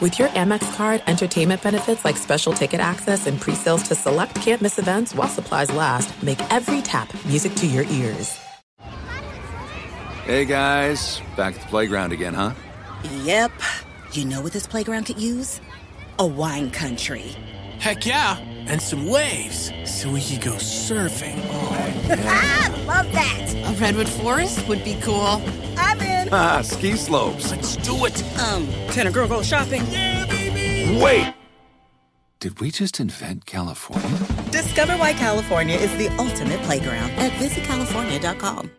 With your Amex card, entertainment benefits like special ticket access and pre-sales to select campus events while supplies last, make every tap music to your ears. Hey guys, back at the playground again, huh? Yep. You know what this playground could use? A wine country. Heck yeah, and some waves so we could go surfing. oh Ah, love that. A redwood forest would be cool. I'm in. Ah, ski slopes. Let's do it. Um, can a girl go shopping? Wait! Did we just invent California? Discover why California is the ultimate playground at visitcalifornia.com.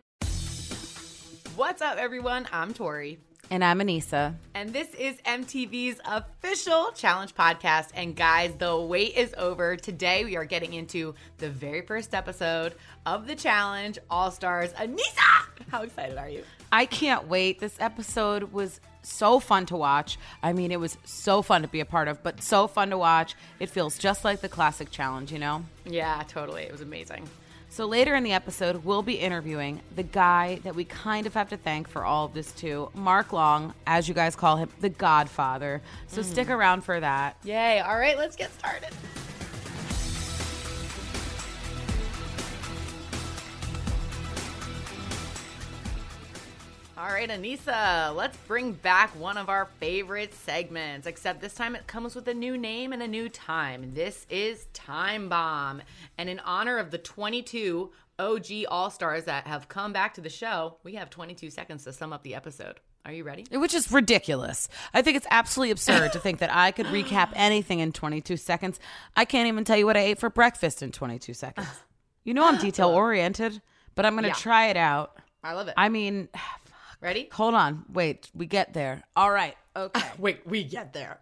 What's up, everyone? I'm Tori. And I'm Aneesa. And this is MTV's official challenge podcast. And guys, the wait is over. Today, we are getting into the very first episode of the challenge All Stars. Aneesa, how excited are you? I can't wait. This episode was so fun to watch. I mean, it was so fun to be a part of, but so fun to watch. It feels just like the classic challenge, you know? Yeah, totally. It was amazing. So later in the episode, we'll be interviewing the guy that we kind of have to thank for all of this too, Mark Long, as you guys call him, the Godfather. So mm. stick around for that. Yay. All right, let's get started. All right, Aneesa, let's bring back one of our favorite segments, except this time it comes with a new name and a new time. This is Time Bomb. And in honor of the 22 OG All Stars that have come back to the show, we have 22 seconds to sum up the episode. Are you ready? Which is ridiculous. I think it's absolutely absurd to think that I could recap anything in 22 seconds. I can't even tell you what I ate for breakfast in 22 seconds. You know I'm detail oriented, but I'm going to Yeah. try it out. I love it. I mean, ready? hold on. Wait, we get there. All right. Okay. Wait, we get there.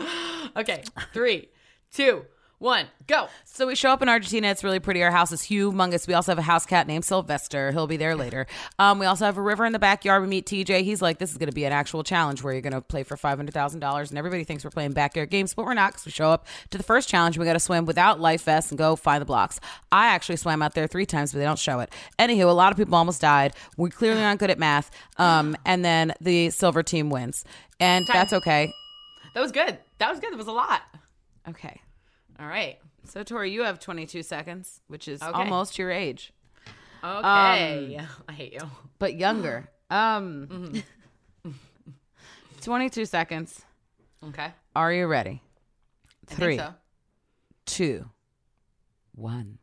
okay, three, two, one, go. So we show up in Argentina. It's really pretty. Our house is humongous. We also have a house cat named Sylvester. He'll be there later. Um, we also have a river in the backyard. We meet TJ. He's like, this is going to be an actual challenge where you're going to play for $500,000. And everybody thinks we're playing backyard games, but we're not because we show up to the first challenge. We got to swim without life vests and go find the blocks. I actually swam out there three times, but they don't show it. Anywho, a lot of people almost died. We clearly aren't good at math. Um, and then the silver team wins. And that's okay. That was good. That was good. That was a lot. Okay. All right. So, Tori, you have 22 seconds, which is Okay. almost your age. Okay. I hate you. but younger. Um, 22 seconds. Okay. Are you ready? Three, so. two, one.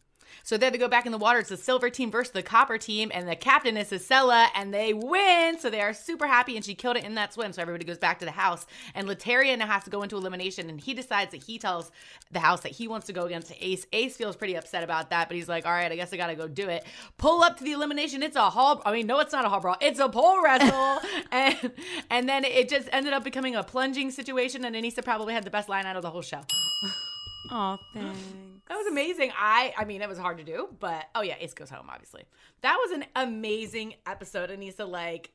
So then they go back in the water. It's the silver team versus the copper team, and the captain is Jisela, and they win. So they are super happy, and she killed it in that swim. So everybody goes back to the house, and Laterrian now has to go into elimination, and he decides that he tells the house that he wants to go against Ace. Ace feels pretty upset about that, but he's like, "All right, I guess I gotta go do it." Pull up to the elimination. It's a hall. I mean, no, it's not a hall brawl. It's a pole wrestle, and and then it just ended up becoming a plunging situation, and Aneesa probably had the best line out of the whole show. Oh, thanks. That was amazing. I I mean, it was hard to do, but oh yeah, Ace goes home, obviously. That was an amazing episode, Aneesa. Like,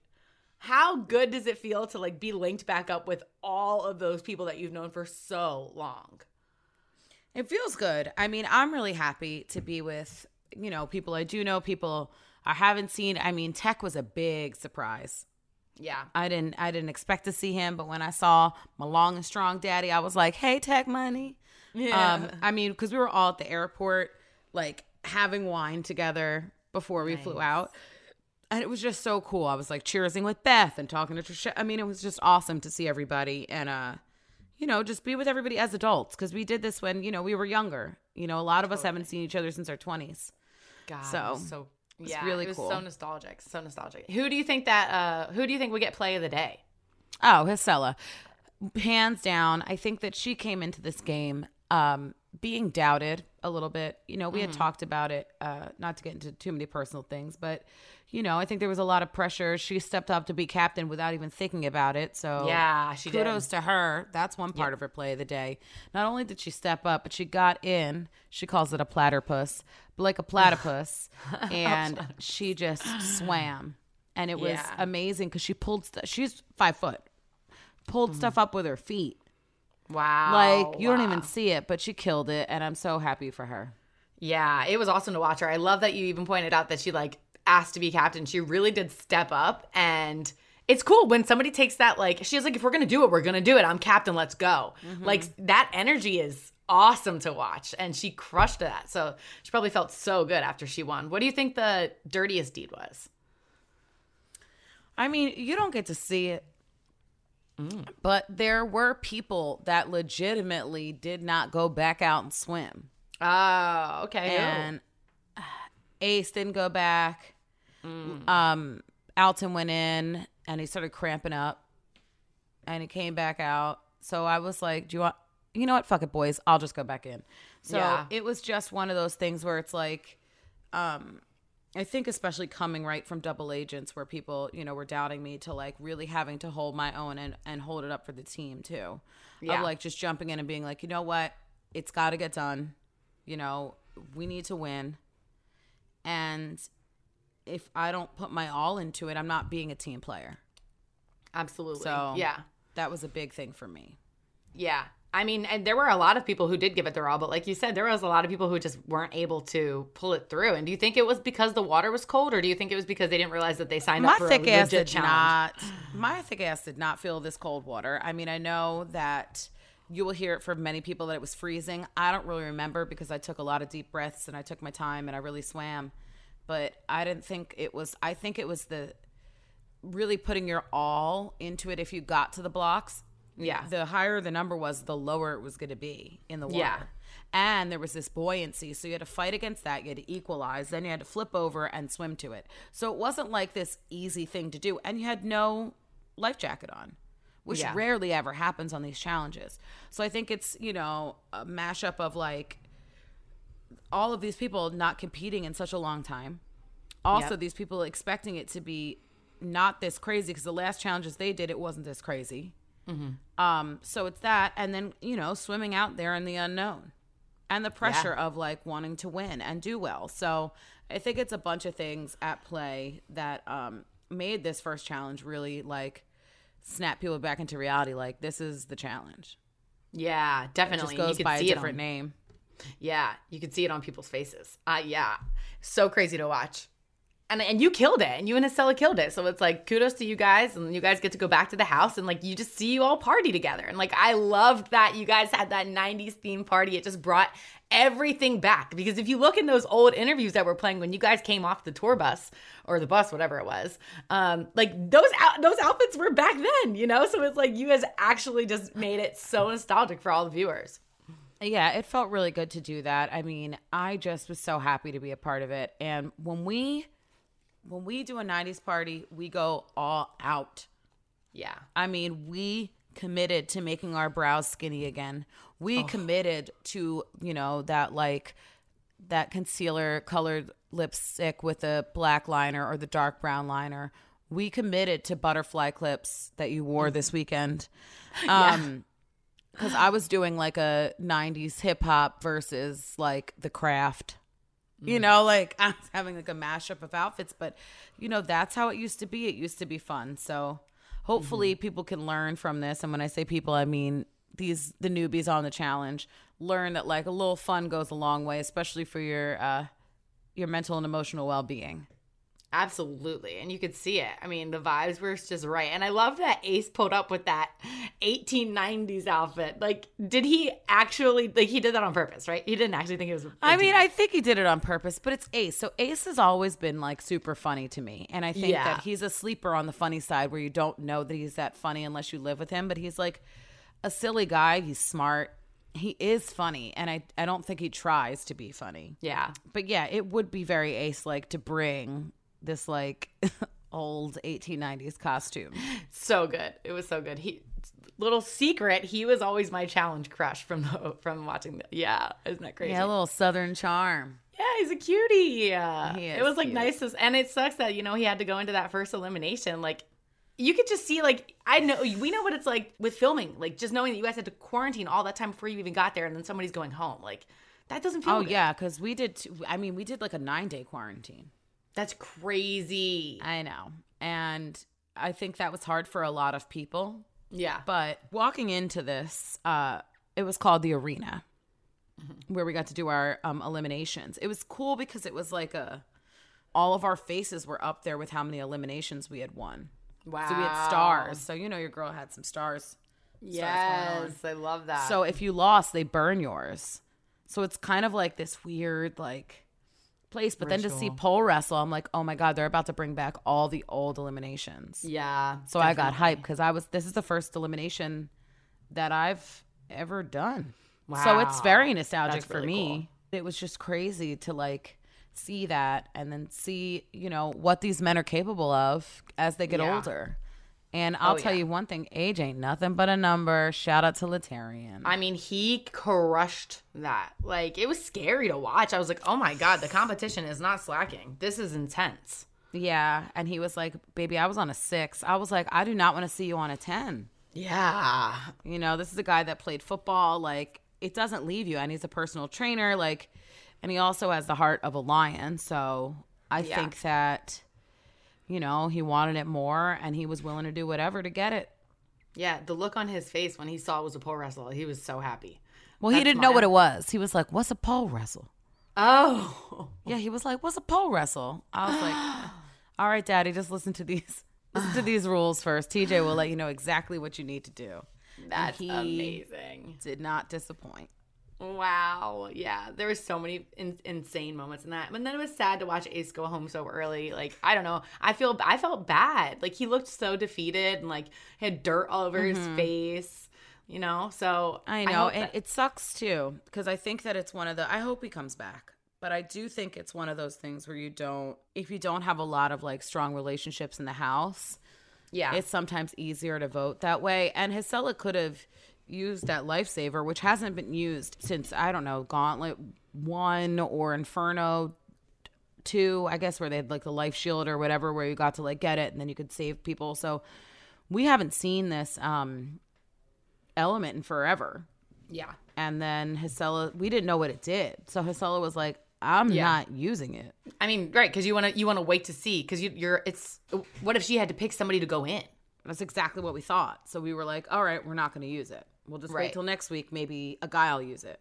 how good does it feel to like be linked back up with all of those people that you've known for so long? It feels good. I mean, I'm really happy to be with, you know, people I do know, people I haven't seen. I mean, Tek was a big surprise. Yeah. I didn't I didn't expect to see him, but when I saw my long and strong daddy, I was like, "Hey, Tek Money." Yeah. Um, I mean, because we were all at the airport, like having wine together before we flew out. And it was just so cool. I was like cheersing with Beth and talking to Trishelle. I mean, it was just awesome to see everybody and, uh, you know, just be with everybody as adults because we did this when, you know, we were younger. You know, a lot of us haven't seen each other since our 20s. God, So, so it's yeah, really it was cool. so nostalgic, so nostalgic. Who do you think that? uh Who do you think would get play of the day? Oh, Jisela. Hands down. I think that she came into this game um, being doubted a little bit. You know, we Mm-hmm. had talked about it, uh, not to get into too many personal things, but, you know, I think there was a lot of pressure. She stepped up to be captain without even thinking about it. So, Yeah, she did. kudos to her. That's one part of her play of the day. Not only did she step up, but she got in. She calls it a platypus, but like a platypus, and she just swam. And it was Yeah. amazing because she pulled. St- she's five foot pulled Mm-hmm. stuff up with her feet. Wow, Like you don't even see it, but she killed it, and I'm so happy for her. Yeah, it was awesome to watch her. I love that you even pointed out that she like asked to be captain. She really did step up and it's cool when somebody takes that like she's like if we're gonna do it we're gonna do it i'm captain let's go mm-hmm. like that energy is awesome to watch and she crushed that so she probably felt so good after she won what do you think the dirtiest deed was I mean, you don't get to see it. But there were people that legitimately did not go back out and swim. oh okay And uh, Ace didn't go back. Um, Alton went in and he started cramping up and he came back out. So I was like, Do you want, you know what? Fuck it, boys. I'll just go back in. So Yeah. it was just one of those things where it's like, um, I think especially coming right from double agents where people, you know, were doubting me to like really having to hold my own and, and hold it up for the team too. Yeah. Of like just jumping in and being like, you know what? It's got to get done. You know, we need to win. And if I don't put my all into it, I'm not being a team player. absolutely So yeah that was a big thing for me. Yeah. I mean, and there were a lot of people who did give it their all, but like you said, there was a lot of people who just weren't able to pull it through. And do you think it was because the water was cold, or do you think it was because they didn't realize that they signed my up for thick a ass legit did challenge? not. My thick ass did not feel this cold water. I mean, I know that you will hear it from many people that it was freezing. I don't really remember because I took a lot of deep breaths and I took my time and I really swam. But I didn't think it was. I think it was the really putting your all into it. If you got to the blocks, Yeah. the higher the number was, the lower it was going to be in the water. Yeah. And there was this buoyancy. So you had to fight against that. You had to equalize. Then you had to flip over and swim to it. So it wasn't like this easy thing to do. And you had no life jacket on, which Yeah. rarely ever happens on these challenges. So I think it's, you know, a mashup of like all of these people not competing in such a long time. Also, Yep. these people expecting it to be not this crazy because the last challenges they did, it wasn't this crazy. Um, so it's that, and then you know, swimming out there in the unknown, and the pressure of like wanting to win and do well. So I think it's a bunch of things at play that um, made this first challenge really like snap people back into reality. Like this is the challenge. Yeah, It definitely. just goes by a see it different on- name. Yeah, you could see it on people's faces. Uh, yeah, so crazy to watch. And, and you killed it, and you and Jisela killed it. So it's like kudos to you guys, and you guys get to go back to the house, and like you just see you all party together. And like I loved that you guys had that '90s theme party. It just brought everything back because if you look in those old interviews that were playing when you guys came off the tour bus or the bus, whatever it was, um, like those out- those outfits were back then, you know. So it's like you guys actually just made it so nostalgic for all the viewers. Yeah, it felt really good to do that. I mean, I just was so happy to be a part of it. And when we when we do a 90s party, we go all out. Yeah. I mean, we committed to making our brows skinny again. We committed to, you know, that like that concealer colored lipstick with a black liner or the dark brown liner. We committed to butterfly clips that you wore this weekend. Um cuz I was doing like a 90s hip hop versus like the craft. You know, like I was having like a mashup of outfits, but you know, that's how it used to be. It used to be fun. So hopefully people can learn from this. And when I say people, I mean these the newbies on the challenge. Learn that like a little fun goes a long way, especially for your uh your mental and emotional well being. Absolutely. And you could see it. I mean, the vibes were just right. And I love that Ace pulled up with that 1890s outfit. Like, did he actually, like, he did that on purpose, right? He didn't actually think it was. I mean, I think he did it on purpose, but it's Ace. So Ace has always been like super funny to me. And I think Yeah. that he's a sleeper on the funny side where you don't know that he's that funny unless you live with him. But he's like a silly guy. He's smart. He is funny. And I, I don't think he tries to be funny. yeah. But yeah, it would be very Ace like to bring this like old 1890s costume. So good. It was so good. He, little secret, he was always my challenge crush from the, from watching the, yeah. Isn't that crazy? Yeah, a little southern charm. Yeah, he's a cutie. Yeah. It was like cute. nice, to, and it sucks that you know he had to go into that first elimination. Like, you could just see, like, I know we know what it's like with filming. Like, just knowing that you guys had to quarantine all that time before you even got there, and then somebody's going home. Like, that doesn't feel. Oh good. yeah, because we did. Two, I mean, we did like a nine day quarantine. That's crazy. I know, and I think that was hard for a lot of people. Yeah, But walking into this, uh, it was called the arena, where we got to do our um, eliminations. It was cool because it was like a, all of our faces were up there with how many eliminations we had won. Wow. So we had stars. So you know your girl had some stars. Yes, I love that. So if you lost, they burn yours. So it's kind of like this weird like place. But then to see pole wrestle, I'm like, oh my god, they're about to bring back all the old eliminations. yeah. So I got hyped because I was. This is the first elimination that I've ever done. Wow. So it's very nostalgic That's for really me. It was just crazy to like see that and then see you know what these men are capable of as they get Yeah. older. And I'll Oh, tell yeah. you one thing: age ain't nothing but a number. Shout out to Laterrian. I mean, he crushed that. Like, it was scary to watch. I was like, oh my God, the competition is not slacking. This is intense. Yeah, and he was like, "Baby, I was on a six. I was like, I do not want to see you on a ten. Yeah. You know, this is a guy that played football. Like, it doesn't leave you, and he's a personal trainer. Like, and he also has the heart of a lion. So I Yeah. think that, you know, he wanted it more, and he was willing to do whatever to get it. Yeah. The look on his face when he saw it was a pole wrestle, he was so happy. Well, he didn't know what it was. He was like, "What's a pole wrestle?" Oh. Yeah, he was like, "What's a pole wrestle?" I was like, "All right, Daddy, just listen to these." Listen to these rules first. TJ will let you know exactly what you need to do. That's amazing. Did not disappoint. Wow. Yeah. There was so many in- insane moments in that. And then it was sad to watch Ace go home so early. Like, I don't know. I feel I felt bad. Like he looked so defeated and like had dirt all over his mm-hmm. face. You know? So I know, and that- it sucks too because I think that it's one of the. I hope he comes back, but I do think it's one of those things where you don't, if you don't have a lot of like strong relationships in the house, yeah. it's sometimes easier to vote that way. And Jisela could have used that lifesaver, which hasn't been used since I don't know Gauntlet one or Inferno two, I guess, where they had like the life shield or whatever, where you got to like get it and then you could save people. So we haven't seen this um element in forever. yeah. And then Jisela, we didn't know what it did. So Jisela was like, I'm Yeah. not using it. I mean, right? Because you want to you want to wait to see because you, you're. It's what if she had to pick somebody to go in? That's exactly what we thought. So we were like, all right, we're not going to use it. We'll just Right. wait till next week. Maybe a guy will use it.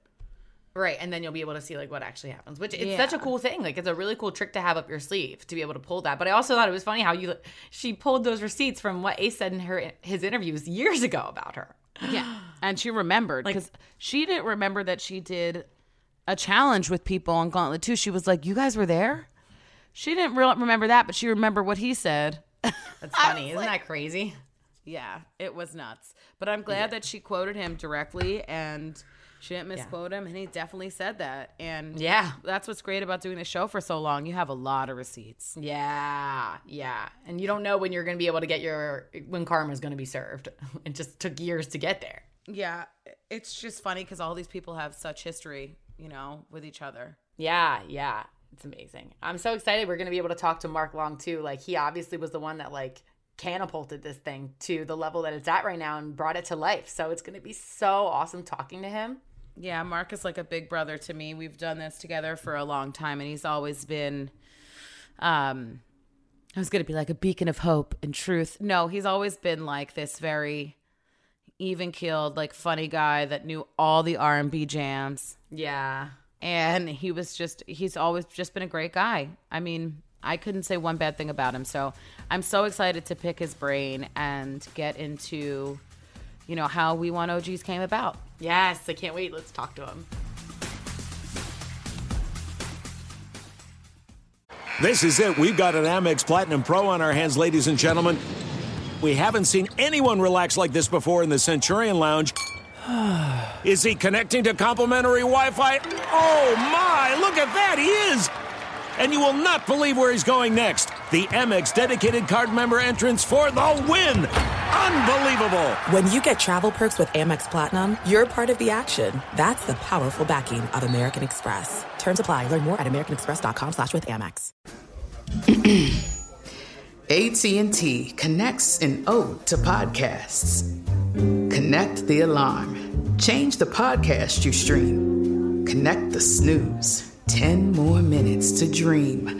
Right, and then you'll be able to see like what actually happens, which it's such a cool thing. Like it's a really cool trick to have up your sleeve to be able to pull that. But I also thought it was funny how you she pulled those receipts from what Ace said in her his interviews years ago about her. Yeah. And she remembered because she didn't remember that she did a challenge with people on Gauntlet 2. She was like, You guys were there? She didn't re- remember that, but she remembered what he said. That's funny, isn't that crazy? Yeah, it was nuts. But I'm glad that she quoted him directly and she didn't misquote him. And he definitely said that. And Yeah. that's what's great about doing the show for so long. You have a lot of receipts. Yeah, yeah, and you don't know when you're going to be able to get your when karma's going to be served. It just took years to get there. Yeah, it's just funny because all these people have such history, you know, with each other. Yeah, yeah. It's amazing. I'm so excited we're going to be able to talk to Mark Long too. Like he obviously was the one that like catapulted this thing to the level that it's at right now and brought it to life. So it's going to be so awesome talking to him. Yeah, Mark is like a big brother to me. We've done this together for a long time, and he's always been. Um, I was gonna be like a beacon of hope and truth. No, he's always been like this very even keeled, like funny guy that knew all the R and B jams, Yeah. and he was just he's always just been a great guy. I mean, I couldn't say one bad thing about him. So I'm so excited to pick his brain and get into, you know, how we want OGs came about. Yes, I can't wait. Let's talk to him. This is it. We've got an Amex Platinum Pro on our hands, ladies and gentlemen. We haven't seen anyone relax like this before in the Centurion Lounge. Is he connecting to complimentary Wi Fi? Oh my, look at that, he is! And you will not believe where he's going next. The Amex dedicated card member entrance for the win! Unbelievable! When you get travel perks with Amex Platinum, you're part of the action. That's the powerful backing of American Express. Terms apply. Learn more at americanexpress.com slash with Amex. AT&T connects an ode to podcasts. Connect the alarm. Change the podcast you stream. Connect the snooze. 10 more minutes to dream.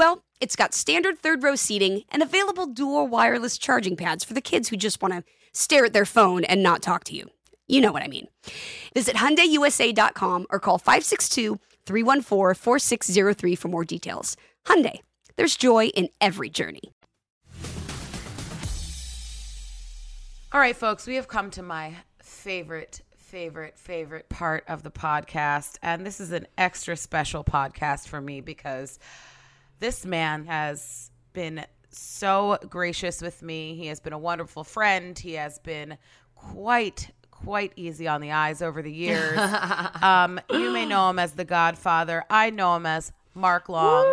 Well, it's got standard third row seating and available dual wireless charging pads for the kids who just want to stare at their phone and not talk to you. You know what I mean. Visit HyundaiUSA.com or call 562-314-4603 for more details. Hyundai, there's joy in every journey. All right, folks, we have come to my favorite, favorite, favorite part of the podcast. And this is an extra special podcast for me because this man has been so gracious with me. He has been a wonderful friend. He has been quite quite easy on the eyes over the years. um, you may know him as the Godfather. I know him as Mark Long.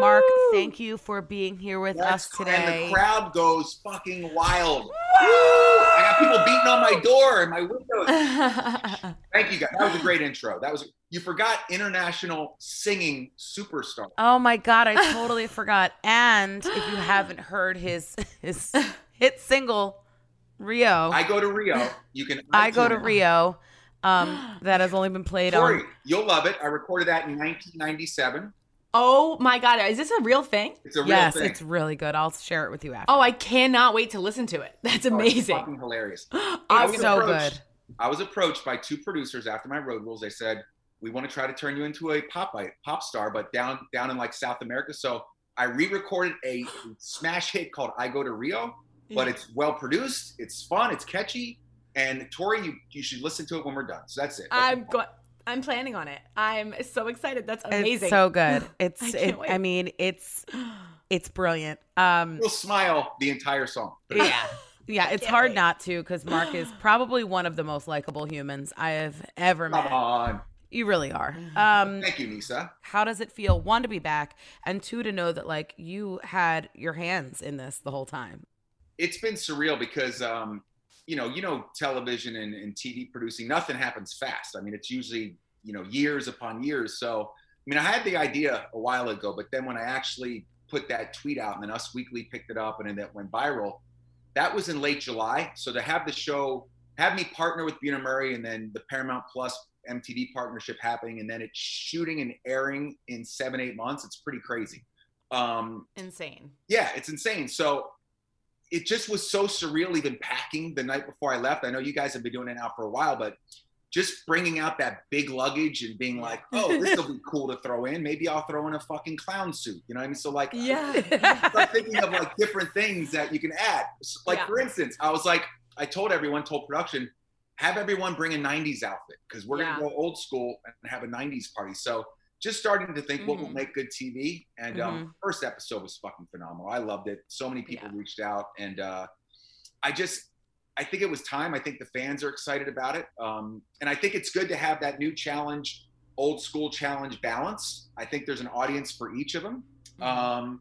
Mark, thank you for being here with us today. And the crowd goes fucking wild. Woo! I got people beating on my door and my windows. Thank you guys. That was a great intro. That was you forgot international singing superstar. Oh my god, I totally forgot. And if you haven't heard his his hit single Rio. I go to Rio. You can I go to Rio. Um, that has only been played Tori, on. You'll love it. I recorded that in 1997. Oh my god, is this a real thing? It's a real yes, thing. it's really good. I'll share it with you after. Oh, I cannot wait to listen to it. That's Oh, it's amazing. fucking hilarious. It's was so approached- good. I was approached by two producers after my road rules. They said, "We want to try to turn you into a pop pop star, but down down in like South America." So I re-recorded a smash hit called "I Go to Rio," but Yeah. it's well produced, it's fun, it's catchy, and Tori, you you should listen to it when we're done. So that's it. That's I'm going. I'm planning on it. I'm so excited. That's amazing. It's so good. It's I I, can't it, wait. I mean, it's it's brilliant. Um You'll smile the entire song. yeah. Yeah, it's hard wait. not to because Mark is probably one of the most likable humans I have ever Come met. on. You really are. Um, Thank you, Nisa. how does it feel? One to be back, and two to know that like you had your hands in this the whole time. it's been surreal because um, you know you know television and, and tv producing nothing happens fast i mean it's usually you know years upon years so i mean i had the idea a while ago but then when i actually put that tweet out and then us weekly picked it up and then that went viral that was in late july so to have the show have me partner with Bunim Murray and then the paramount plus mtv partnership happening and then it's shooting and airing in seven eight months it's pretty crazy um, insane. yeah, it's insane. So it just was so surreal even packing the night before I left. I know you guys have been doing it now for a while, but just bringing out that big luggage and being like, oh, this will be cool to throw in. Maybe I'll throw in a fucking clown suit. You know what I mean? So like, I start thinking of like different things that you can add. Like Yeah. for instance, I was like, I told everyone, told production, have everyone bring a '90s outfit because we're Yeah. gonna go old school and have a '90s party. So just starting to think what will Mhm. make good TV. And um, first episode was fucking phenomenal. I loved it. So many people Yeah. reached out, and uh, I just, I think it was time. I think the fans are excited about it, um, and I think it's good to have that new challenge, old school challenge balance. I think there's an audience for each of them. Um,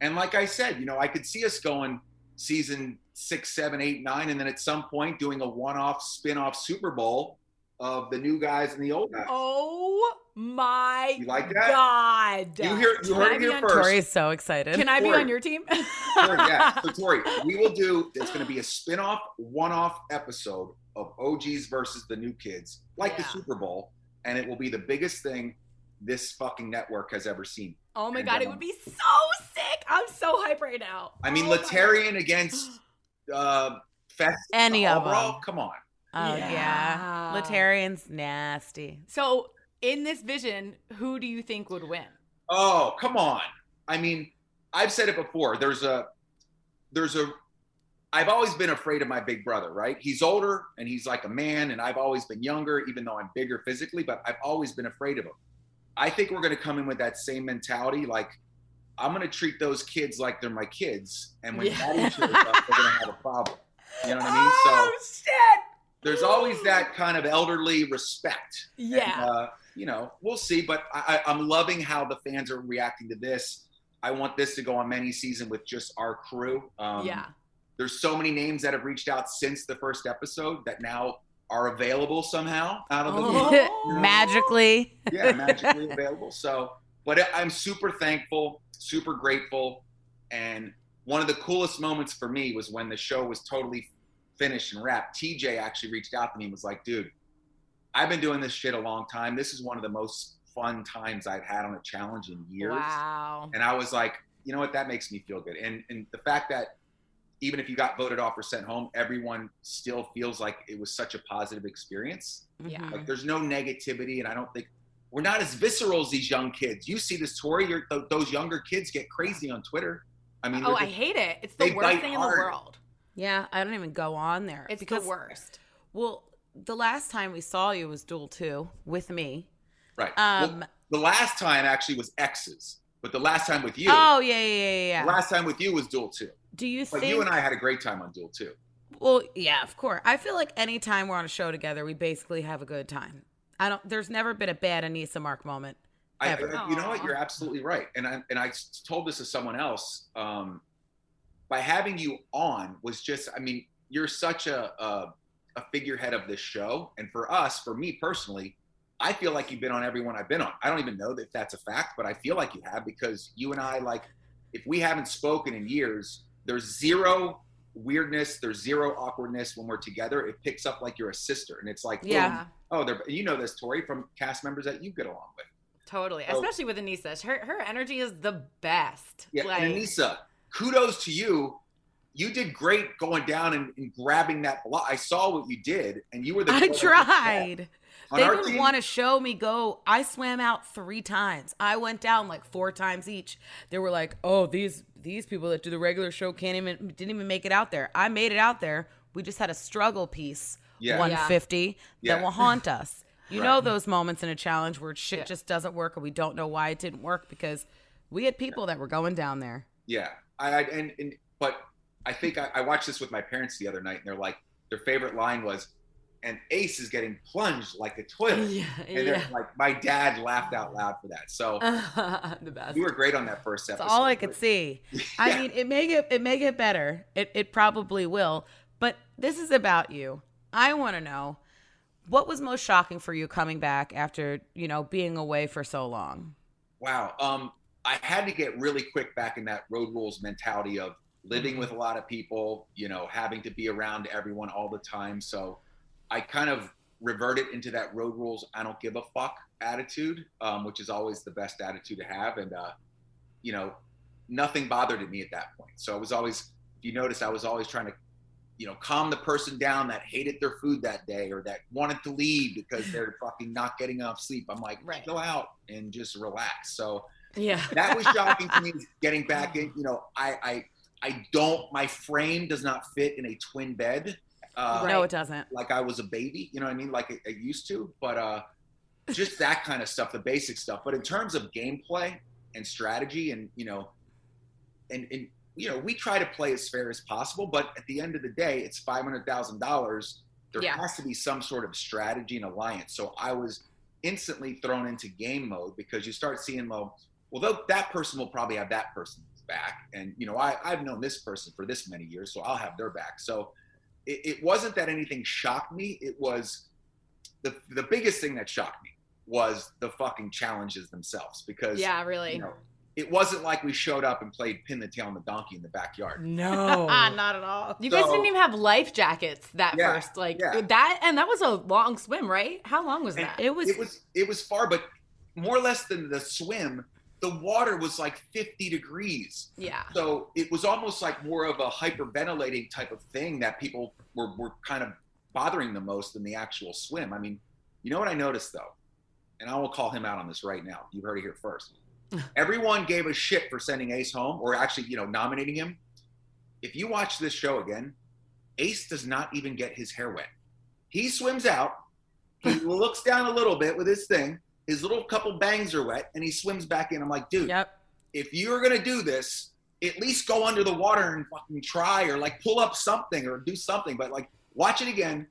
and like I said, you know, I could see us going season six, seven, eight, nine, and then at some point doing a one-off spin-off Super Bowl of the new guys and the old guys. Oh my You like that? God. You hear- you Can heard I it be here on- first. Tori's so excited. Can I be on your team? Tori, yeah. So Tori, we will do. It's going to be a spin-off, one-off episode of OGs versus the new kids, like the Super Bowl, and it will be the biggest thing this fucking network has ever seen. Oh my And, god, it would be so sick. I'm so hype right now. I mean, Oh my Laterrian against uh, Fest. Any of overall? them. Come on. Oh yeah. Yeah. Laterrian's nasty. So, in this vision, who do you think would win? Oh, come on. I mean, I've said it before. There's a, there's a, I've always been afraid of my big brother, right? He's older and he's like a man, and I've always been younger, even though I'm bigger physically, but I've always been afraid of him. I think we're going to come in with that same mentality. Like, I'm going to treat those kids like they're my kids. And when Yeah. daddy shows up, they're going to have a problem. You know what I mean? So Oh shit! there's always that kind of elderly respect. Yeah. And, uh, you know, we'll see. But I, I, I'm loving how the fans are reacting to this. I want this to go on many season with just our crew. Um, yeah. There's so many names that have reached out since the first episode that now are available somehow out of the blue. Magically. yeah, magically available. So, but I'm super thankful, super grateful, and one of the coolest moments for me was when the show was totally finished and wrapped. TJ actually reached out to me and was like, "Dude, I've been doing this shit a long time. This is one of the most fun times I've had on a challenge in years." Wow. And I was like, "You know what? That makes me feel good." And and the fact that even if you got voted off or sent home, everyone still feels like it was such a positive experience. Yeah. Mm-hmm. Like there's no negativity, and I don't think we're not as visceral as these young kids. You see this Tori, you're, th- those younger kids get crazy on Twitter. I mean, Oh, they're I hate it. It's the worst thing hard. in the world. Yeah, I don't even go on there. It's because, the worst. Well, the last time we saw you was Duel 2 with me. right. Um, well, the last time actually was X's, but the last time with you, Oh, yeah, yeah, yeah, yeah. the last time with you was Duel Two. Do you But think you and I had a great time on Duel Two. Well, yeah, of course. I feel like anytime we're on a show together, we basically have a good time. I don't there's never been a bad Aneesa Mark moment. I, Ever. you know what? You're absolutely right. And I and I s- told this to someone else. Um, by having you on was just, I mean, you're such a, a a figurehead of this show, and for us, for me personally, I feel like you've been on everyone I've been on. I don't even know if that's a fact, but I feel like you have because you and I, like, if we haven't spoken in years, there's zero weirdness, there's zero awkwardness when we're together. It picks up like you're a sister, and it's like, boom. Yeah. oh, they're you know this Tori from cast members that you get along with. Totally. Oh. Especially with Aneesa. Her her energy is the best. Yeah, Like, Aneesa, kudos to you. You did great going down and, and grabbing that block. I saw what you did, and you were the. I girl that did tried. They didn't team- want to show me go. I swam out three times. I went down like four times each. They were like, "Oh, these these people that do the regular show can't even didn't even make it out there." I made it out there. We just had a struggle piece, Yeah. 150 Yeah. that will haunt us. You Right. know those moments in a challenge where shit just doesn't work, and we don't know why it didn't work because we had people that were going down there. Yeah, I, I and, and but I think I, I watched this with my parents the other night, and they're like, their favorite line was, "And Ace is getting plunged like a toilet." Yeah, and they're yeah. like, my dad laughed out loud for that. So the best. you were great on that first episode. That's all I could see. I mean, it may get it may get better. It it probably will. But this is about you. I want to know what was most shocking for you coming back after you know being away for so long. Wow. Um, I had to get really quick back in that road rules mentality of living with a lot of people, you know, having to be around everyone all the time. So I kind of reverted into that road rules, I don't give a fuck attitude, um, which is always the best attitude to have. And, uh, you know, nothing bothered me at that point. So I was always, if you notice, I was always trying to, you know, calm the person down that hated their food that day or that wanted to leave because they're fucking not getting enough sleep. I'm like, Right. chill out and just relax. So Yeah. that was shocking to me getting back in. You know, I, I, I don't, my frame does not fit in a twin bed. Uh, No, it doesn't. like I was a baby, you know what I mean? Like I, I used to, but uh, just that kind of stuff, the basic stuff. But in terms of gameplay and strategy, and you know, and and you know, we try to play as fair as possible. But at the end of the day, it's five hundred thousand dollars. There Yeah. has to be some sort of strategy and alliance. So I was instantly thrown into game mode because you start seeing, well, well, that person will probably have that person's back, and you know, I I've known this person for this many years, so I'll have their back. So it, it wasn't that anything shocked me. It was the the biggest thing that shocked me was the fucking challenges themselves because Yeah, really. you know, it wasn't like we showed up and played pin the tail on the donkey in the backyard. No, ah, not at all. You guys didn't even have life jackets that Yeah, first. Like yeah. that and that was a long swim, right? How long was that? It was. It was it was far, but more or less than the swim, the water was like 50 degrees. yeah. So it was almost like more of a hyperventilating type of thing that people were, were kind of bothering the most than the actual swim. I mean, you know what I noticed though? And I will call him out on this right now. You've heard it here first. Everyone gave a shit for sending Ace home or actually, you know, nominating him. If you watch this show again, Ace does not even get his hair wet. He swims out, he looks down a little bit with his thing, his little couple bangs are wet, and he swims back in. I'm like, dude, Yep. if you're gonna do this, at least go under the water and fucking try or like pull up something or do something. But like, watch it again.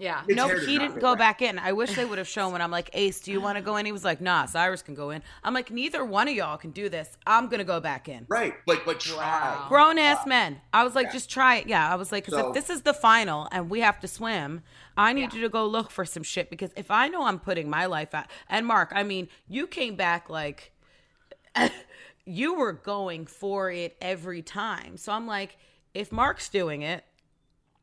Yeah. His No, he didn't go wet. back in. I wish they would have shown when I'm like, Ace, do you want to go in? He was like, Nah, Cyrus can go in. I'm like, neither one of y'all can do this. I'm gonna go back in. Right, but but try. Grown ass men. I was like, just try it. Yeah, I was like, 'cause So- if this is the final and we have to swim, I need you to go look for some shit because if I know I'm putting my life out, and Mark, I mean, you came back like you were going for it every time. So I'm like, if Mark's doing it,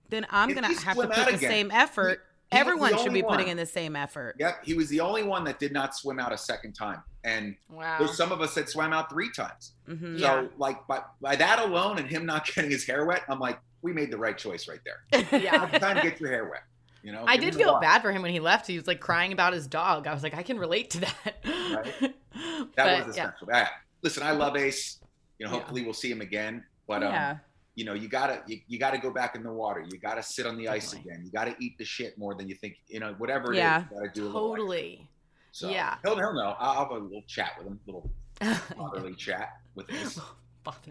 then I'm gonna have to put the again, same effort. he- he Everyone should only be putting one. in the same effort. Yep, he was the only one that did not swim out a second time, and Wow. there's some of us that swam out three times. Mhm. So like by, by that alone and him not getting his hair wet, I'm like, we made the right choice right there. Yeah. Time to get your hair wet. You know, I did feel water. bad for him when he left. He was like crying about his dog. I was like, I can relate to that. That But, was yeah. essential. Yeah. Listen, I love Ace. You know, hopefully we'll see him again. But um, Yeah. You know, you gotta you, you gotta go back in the water. You gotta sit on the ice again. You gotta eat the shit more than you think. You know, whatever it is, Yeah. you gotta do. a. Totally. So Yeah. he'll, he'll know. I'll, I'll have a little chat with him, a little fatherly chat with Ace.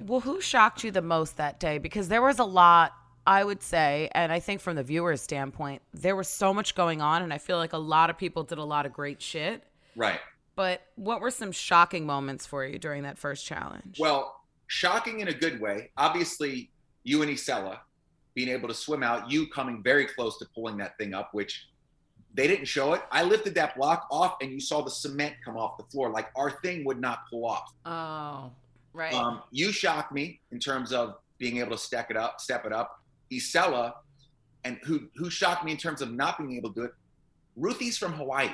Well, who shocked you the most that day? Because there was a lot, I would say, and I think from the viewer's standpoint, there was so much going on, and I feel like a lot of people did a lot of great shit. Right. But what were some shocking moments for you during that first challenge? Well, shocking in a good way. Obviously, you and Jisela being able to swim out, you coming very close to pulling that thing up, which they didn't show it. I lifted that block off and you saw the cement come off the floor. Like our thing would not pull off. Oh, right. Um, you shocked me in terms of being able to step it up, step it up. Jisela, and who who shocked me in terms of not being able to do it. Ruthie's from Hawaii.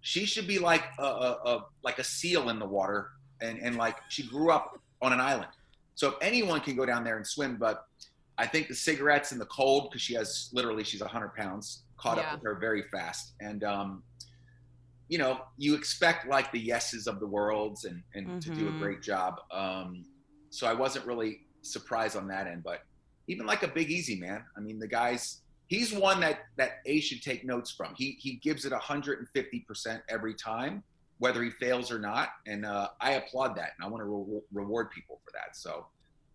She should be like a, a, a like a seal in the water, and and like she grew up on an island. So if anyone can go down there and swim, but I think the cigarettes and the cold because she has literally she's 100 pounds caught Yeah. up with her very fast, and um, you know you expect like the yeses of the worlds and and to do a Mhm. great job. Um, so I wasn't really surprised on that end, but even like a Big Easy man, I mean the guy's he's one that that A should take notes from. He he gives it 150 percent every time, whether he fails or not, and uh, I applaud that, and I want to re- reward people for that. So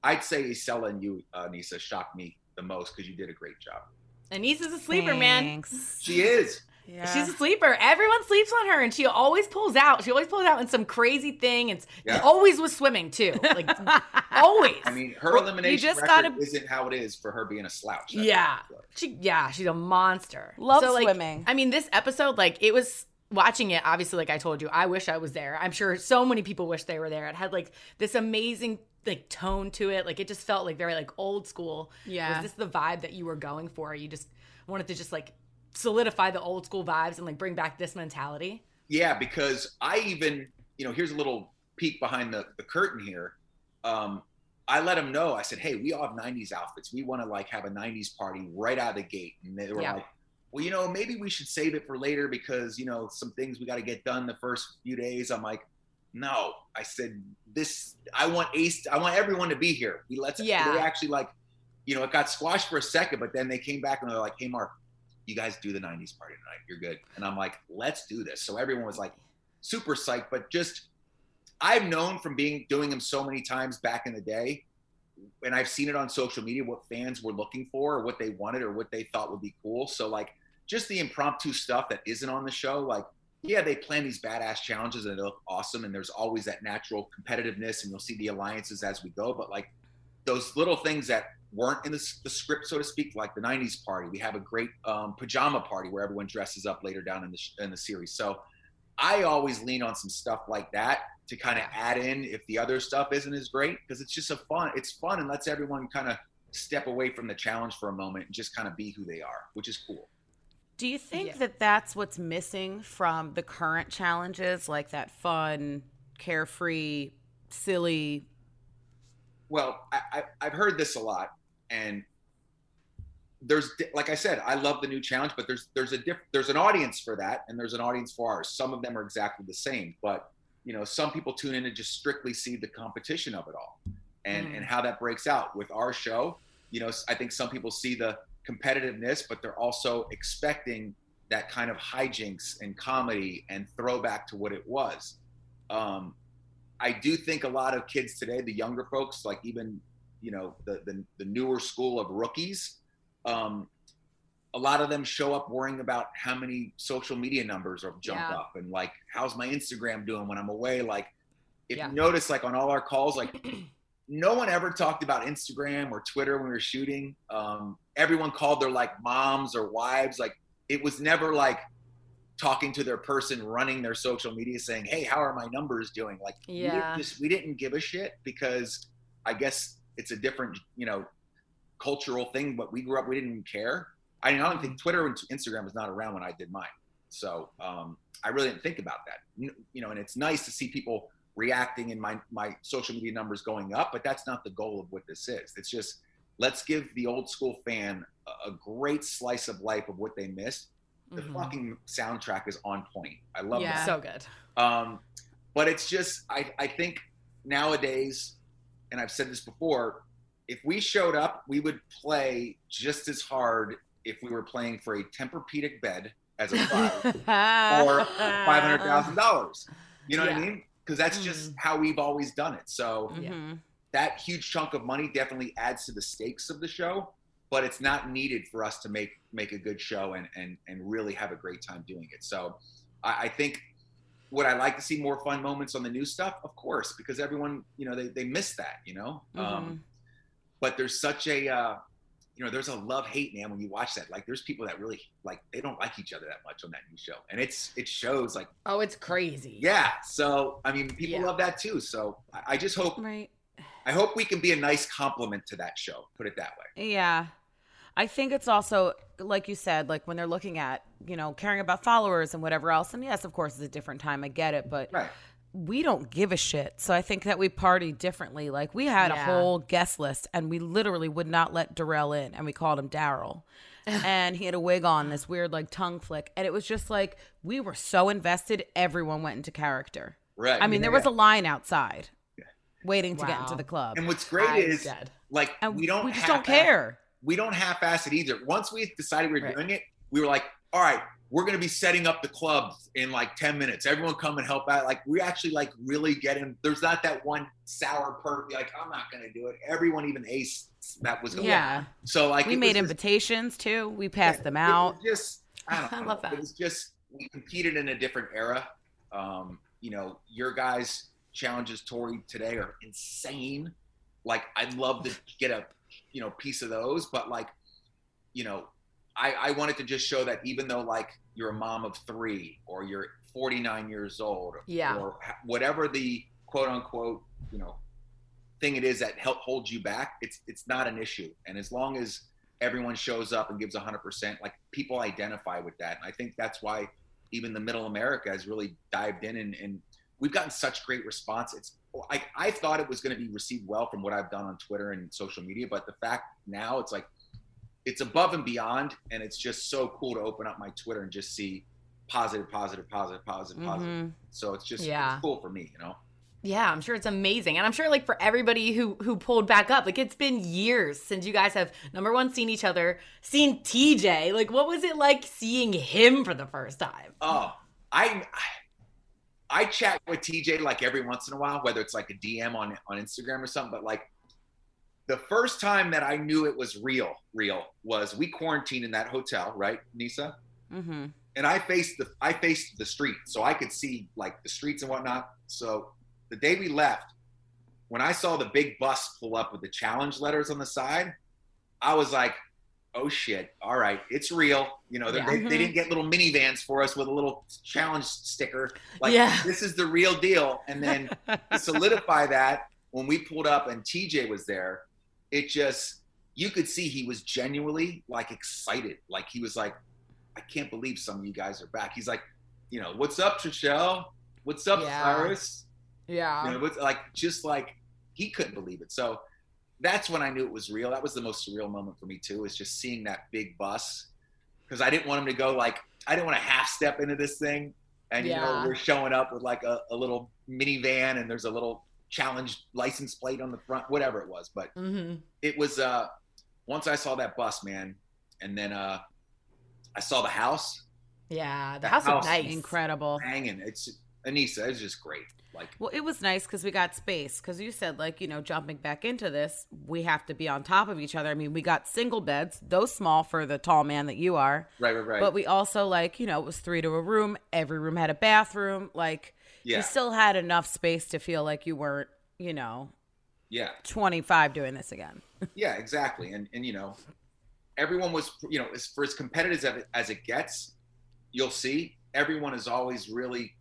I'd say Jisela and you, uh, Nisa, shocked me the most because you did a great job. Aneesa's a sleeper, man. She is. Yeah. She's a sleeper. Everyone sleeps on her, and she always pulls out. She always pulls out in some crazy thing, and Yeah. always with swimming too. Like always. I mean, her elimination you just record gotta- isn't how it is for her being a slouch. That's Yeah. She yeah, she's a monster. Love like, swimming. I mean, this episode, like it was watching it, obviously, like I told you, I wish I was there. I'm sure so many people wish they were there. It had like this amazing like tone to it. Like it just felt like very like old school. Yeah. Was this the vibe that you were going for? You just wanted to just like solidify the old school vibes and like bring back this mentality. Yeah, because I even, you know, here's a little peek behind the, the curtain here. Um, I let them know. I said, "Hey, we all have '90s outfits. We want to like have a '90s party right out of the gate." And they were Yeah. like, "Well, you know, maybe we should save it for later because you know some things we got to get done the first few days." I'm like, "No," I said, "This. I want Ace. I want everyone to be here. We let's. Yeah. They actually like, you know, it got squashed for a second, but then they came back and they're like, "Hey, Mark, you guys do the 90s party tonight. You're good. And I'm like, let's do this. So everyone was like super psyched, but just I've known from being doing them so many times back in the day, and I've seen it on social media what fans were looking for or what they wanted or what they thought would be cool. So like just the impromptu stuff that isn't on the show, like yeah, they plan these badass challenges and they look awesome, and there's always that natural competitiveness, and you'll see the alliances as we go. But like those little things that weren't in the, the script, so to speak, like the '90s party. We have a great um, pajama party where everyone dresses up later down in the in the series. So I always lean on some stuff like that to kind of add in if the other stuff isn't as great because it's just a fun. It's fun and lets everyone kind of step away from the challenge for a moment and just kind of be who they are, which is cool. Do you think that that's what's missing from the current challenges, like that fun, carefree, silly? Well, I, I, I've heard this a lot, and there's like I said, I love the new challenge, but there's there's a diff, there's an audience for that, and there's an audience for ours. Some of them are exactly the same, but you know, some people tune in to just strictly see the competition of it all, and Mm. and how that breaks out with our show. You know, I think some people see the competitiveness, but they're also expecting that kind of hijinks and comedy and throwback to what it was. Um, I do think a lot of kids today, the younger folks, like even you know the the, the newer school of rookies, um, a lot of them show up worrying about how many social media numbers are jump Yeah. up and like how's my Instagram doing when I'm away. Like if Yeah. you notice, like on all our calls, like no one ever talked about Instagram or Twitter when we were shooting. Um, everyone called their like moms or wives. Like it was never like talking to their person running their social media saying, "Hey, how are my numbers doing?" Like we didn't just we didn't give a shit because I guess it's a different you know cultural thing. But we grew up, we didn't even care. I, mean, I don't think Twitter and Instagram was not around when I did mine, so um, I really didn't think about that. You know, and it's nice to see people reacting and my my social media numbers going up, but that's not the goal of what this is. It's just let's give the old school fan a, a great slice of life of what they missed. The Mhm. fucking soundtrack is on point. I love Yeah. that. So good. Um, but it's just, I, I think nowadays, and I've said this before, if we showed up, we would play just as hard if we were playing for a Tempur-Pedic bed as a prize or five hundred thousand dollars. You know what I mean? Because that's just how we've always done it. So Mhm. that huge chunk of money definitely adds to the stakes of the show, but it's not needed for us to make make a good show and and and really have a great time doing it. So I, I think would I like to see more fun moments on the new stuff? Of course, because everyone, you know, they, they miss that, you know? Um, but there's such a, uh, you know, there's a love hate, man, when you watch that. Like, there's people that really, like, they don't like each other that much on that new show. And it's, it shows, like, Oh, it's crazy. yeah. So, I mean, people Yeah. love that too. So I, I just hope, Right. I hope we can be a nice compliment to that show. Put it that way. Yeah. I think it's also like you said, like when they're looking at, you know, caring about followers and whatever else. And yes, of course, it's a different time. I get it, but Right. We don't give a shit. So I think that we party differently. Like we had a whole guest list and we literally would not let Darrell in and we called him Daryl. and he had a wig on, this weird like tongue flick. And it was just like we were so invested, everyone went into character. Right. I mean, there was a line outside waiting to get into the club. And what's great I'm is, dead. like, And we don't we just half-ass- don't care. we don't half-ass it either. Once we decided we were Right. doing it, we were like, all right, we're gonna be setting up the club in like 10 minutes. Everyone come and help out. Like we actually like really get in. There's not that one sour perk, like, I'm not gonna do it. Everyone, even Ace, that was going. Yeah. So like we made was just- invitations too. We passed them out. just I, don't I love that. It was just we competed in a different era. Um, you know, your guys' challenges, Tori, today are insane. Like I'd love to get a you know piece of those, but like, you know, I, I wanted to just show that even though like you're a mom of three or you're 49 years old Yeah. or whatever the quote unquote you know thing it is that help holds you back it's it's not an issue. And as long as everyone shows up and gives 100% like people identify with that. And i think that's why even the middle america has really dived in and, and we've gotten such great response. It's I, I thought it was going to be received well from what i've done on twitter and social media but the fact now it's like it's above and beyond and it's just so cool to open up my twitter and just see positive positive positive positive positive Mhm. so it's just Yeah. it's cool for me you know Yeah, I'm sure it's amazing. And I'm sure like for everybody who who pulled back up, like it's been years since you guys have number one seen each other, seen TJ. Like what was it like seeing him for the first time? Oh, I, I I chat with TJ like every once in a while, whether it's like a DM on on Instagram or something. But like the first time that I knew it was real, real was we quarantined in that hotel, right, Nisa? Mm-hmm. And I faced the I faced the street, so I could see like the streets and whatnot. So the day we left, when I saw the big bus pull up with the challenge letters on the side, I was like, "Oh shit! All right, it's real." You know, they- Yeah. they, Mm-hmm. they didn't get little minivans for us with a little challenge sticker. Like, Yeah. this is the real deal. And then solidify that, when we pulled up and TJ was there, it just you could see he was genuinely like excited. Like he was like, "I can't believe some of you guys are back." He's like, "You know, what's up, Trishelle? What's up, Yeah. Cyrus?" Yeah. You know, what's like just like he couldn't believe it. So that's when I knew it was real. That was the most surreal moment for me too, is just seeing that big bus. Because I didn't want him to go like I didn't want to half step into this thing. And you Yeah. know, we're showing up with like a, a little minivan and there's a little challenge license plate on the front, whatever it was. But Mm-hmm. it was uh once I saw that bus, man, and then uh I saw the house Yeah. The The house house- was nice. Incredible. hanging. It's Aneesa It's just great. Like, Well, it was nice because we got space. Because you said, like, you know, jumping back into this, we have to be on top of each other. I mean, we got single beds, those small for the tall man that you are. right, right, right. But we also, like, you know, it was three to a room. Every room had a bathroom. Like, Yeah. you still had enough space to feel like you weren't, you know, yeah, 25 doing this again. yeah, exactly. And and you know, everyone was you know as for as competitive as it, as it gets, you'll see everyone is always really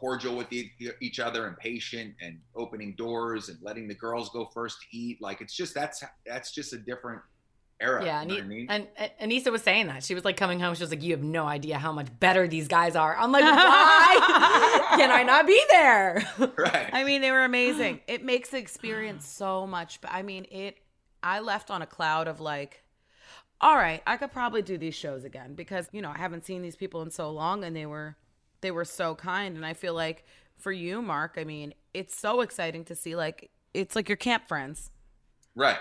cordial with each other and patient and opening doors and letting the girls go first to eat. Like it's just that's that's just a different era. Yeah, you know what I and, mean? and, and Aneesa was saying that she was like coming home. She was like, "You have no idea how much better these guys are." I'm like, "Why can I not be there?" right. I mean, they were amazing. It makes the experience so much. But I mean, it. I left on a cloud of like, all right, I could probably do these shows again because you know I haven't seen these people in so long, and they were they were so kind. And I feel like for you, Mark, I mean, it's so exciting to see like it's like your camp friends, Right.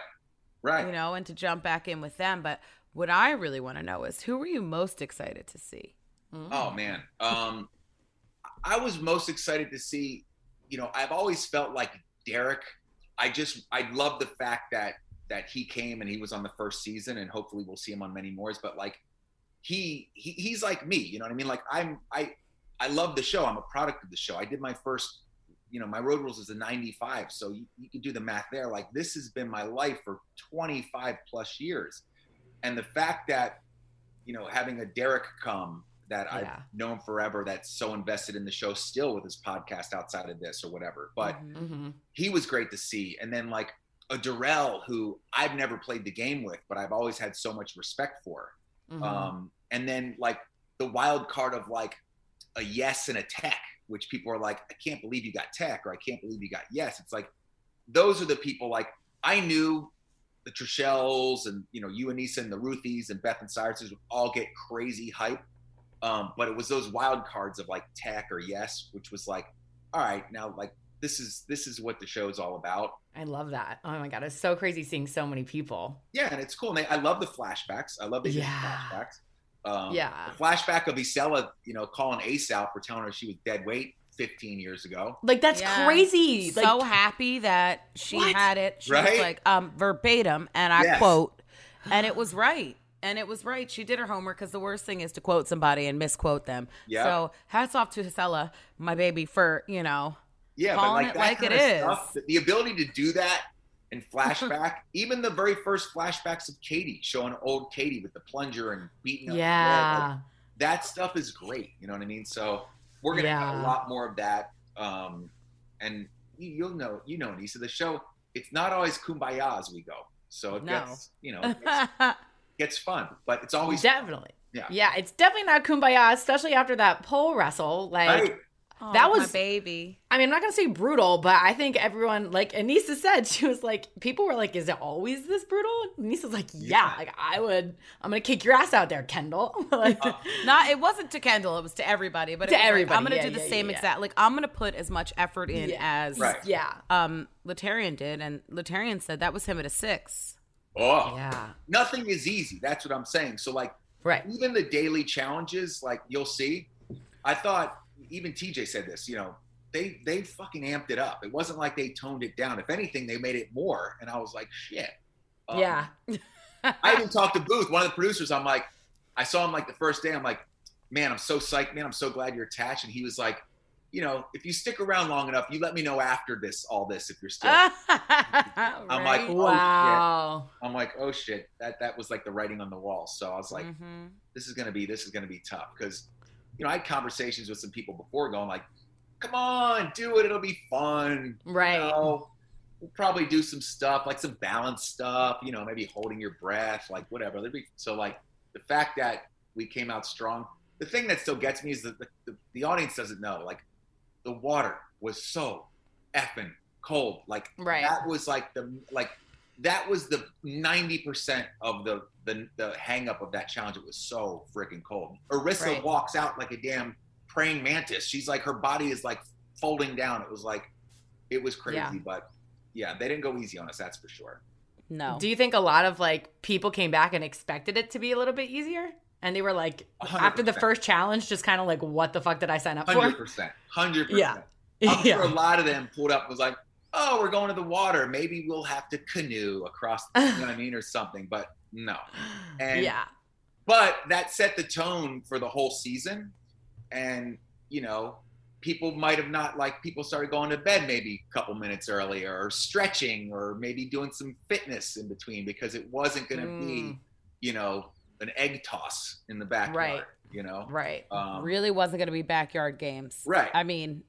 Right. you know, and to jump back in with them. But what I really want to know is who were you most excited to see? Oh man. Um I was most excited to see, you know, I've always felt like Derek, I just I love the fact that that he came and he was on the first season and hopefully we'll see him on many more, but like he, he he's like me, you know what I mean? Like I'm I I love the show. I'm a product of the show. I did my first you know, my road rules is a 95. So you, you can do the math there. Like this has been my life for 25 plus years. And the fact that, you know, having a Derek come that Yeah. I've known forever that's so invested in the show still with his podcast outside of this or whatever. But hmm he was great to see. And then like a Darrell who I've never played the game with, but I've always had so much respect for. Mm-hmm. Um, and then like the wild card of like a yes and a Tek, which people are like, I can't believe you got Tek or I can't believe you got yes. It's like those are the people like I knew the Trishelles and you know you Aneesa and the Ruthies and Beth and Cyrus would all get crazy hype. Um, but it was those wild cards of like Tek or yes, which was like, all right, now like this is this is what the show is all about. I love that. Oh my god, it's so crazy seeing so many people. Yeah, and it's cool. And they, I love the flashbacks. I love the Yeah. flashbacks. Um, Yeah. The flashback of Jisela, you know, calling Ace out for telling her she was dead weight 15 years ago. Like that's Yeah. crazy. So happy that she What? had it. She was Right? like um, verbatim, and I Yes. quote, and it was right. And it was right. She did her homework because the worst thing is to quote somebody and misquote them. Yeah. So hats off to Jisela, my baby, for you know. Yeah, Calling but like that like kind it of is. stuff, the- the ability to do that in flashback, even the very first flashbacks of Katie, showing old Katie with the plunger and beating up the lead, like, yeah. that stuff is great. You know what I mean? So we're gonna have a lot more of that. Um, and you, you'll know, you know, Nisa, the show, it's not always kumbaya as we go. So it No. gets, you know, it gets, gets fun, but it's always Definitely. Yeah. Yeah, it's definitely not kumbaya, especially after that pole wrestle. Like Right. Oh, That my was- baby. I mean, I'm not gonna say brutal, but I think everyone, like Aneesa said, she was like, people were like, "Is it always this brutal?" Aneesa's like, "Yeah, Yeah. like I would, I'm gonna kick your ass out there, Kendall." like, Not it wasn't to Kendall, it was to everybody. But To it was like, everybody, I'm gonna yeah, do the yeah, same yeah. exact like I'm gonna put as much effort in Yeah. as Right. yeah, um Laterrian did, and Laterrian said that was him at a six. oh, yeah, nothing is easy. That's what I'm saying. So like right. even the daily challenges, like you'll see, I thought even TJ said this, you know, they they fucking amped it up. It wasn't like they toned it down. If anything, they made it more. And I was like, shit. Um, yeah, I even talked to Booth, one of the producers. I'm like, I saw him like the first day. I'm like, man, I'm so psyched, man. I'm so glad you're attached. And he was like, you know, if you stick around long enough, you let me know after this, all this, if you're still. I'm like, oh, wow. I'm like, oh shit, that that was like the writing on the wall. So I was like, Mm-hmm. this is gonna be this is gonna be tough because you know I had conversations with some people before going like, come on, do it, it'll be fun. Right. You know, we'll probably do some stuff like some balance stuff, you know, maybe holding your breath, like whatever. There'd be so like the fact that we came out strong. The thing that still gets me is that the, the, the audience doesn't know. Like the water was so effing cold. Like Right. that was like the like that was the 90% of the the, the hang up of that challenge. It was so freaking cold. Arissa Right. walks out like a damn praying mantis. She's like her body is like folding down. It was like it was crazy, Yeah. but yeah, they didn't go easy on us, that's for sure. No. Do you think a lot of like people came back and expected it to be a little bit easier? And they were like, A hundred after the first challenge, just kind of like, what the fuck did I sign up Hundred for? percent, hundred Yeah. percent. I'm Yeah. sure a lot of them pulled up was like, "Oh, we're going to the water. Maybe we'll have to canoe across." You know what I mean, or something. But no. And yeah. but that set the tone for the whole season and you know people might have not like people started going to bed maybe a couple minutes earlier or stretching or maybe doing some fitness in between because it wasn't going to Mm. be you know an egg toss in the backyard Right. you know Right. Um, really wasn't going to be backyard games. Right. I mean,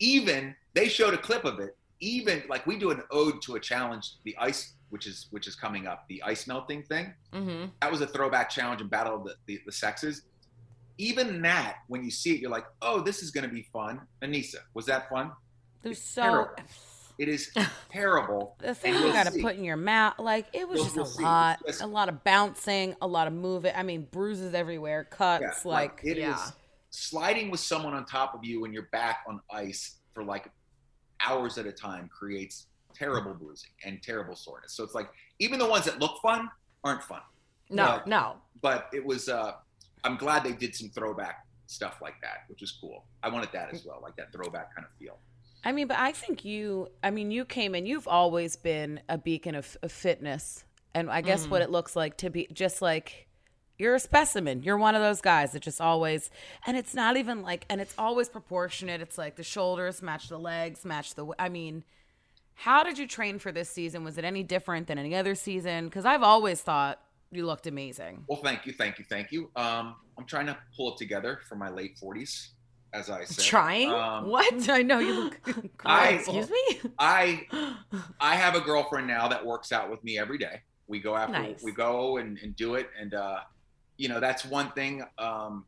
even they showed a clip of it even like we do an ode to a challenge the ice which is which is coming up the ice melting thing Mm-hmm. that was a throwback challenge in battle of the, the, the sexes even that when you see it you're like oh this is going to be fun aneesa was that fun there's It's so terrible. it is terrible the thing And you got to put in your mouth, like it was You'll- just you'll a see. lot, It's- a lot of bouncing, a lot of moving. I mean, bruises everywhere, cuts, Yeah, like, it is yeah. sliding with someone on top of you and you're back on ice for like hours at a time creates terrible bruising and terrible soreness so it's like even the ones that look fun aren't fun No, But- no. but it was uh i'm glad they did some throwback stuff like that which was cool i wanted that as well like that throwback kind of feel I mean, but I think you, I mean, you came in, you've always been a beacon of, of fitness. And I guess Mm. what it looks like to be just like, you're a specimen. You're one of those guys that just always, and it's not even like, and it's always proportionate. It's like the shoulders match the legs, match the, I mean, how did you train for this season? Was it any different than any other season? Because I've always thought you looked amazing. well thank you thank you thank you um i'm trying to pull it together for my late 40s as i said Trying? Um, what? I know you look I- Excuse me? I I have a girlfriend now that works out with me every day. We go after Nice. we go and, and do it, and uh, you know that's one thing um,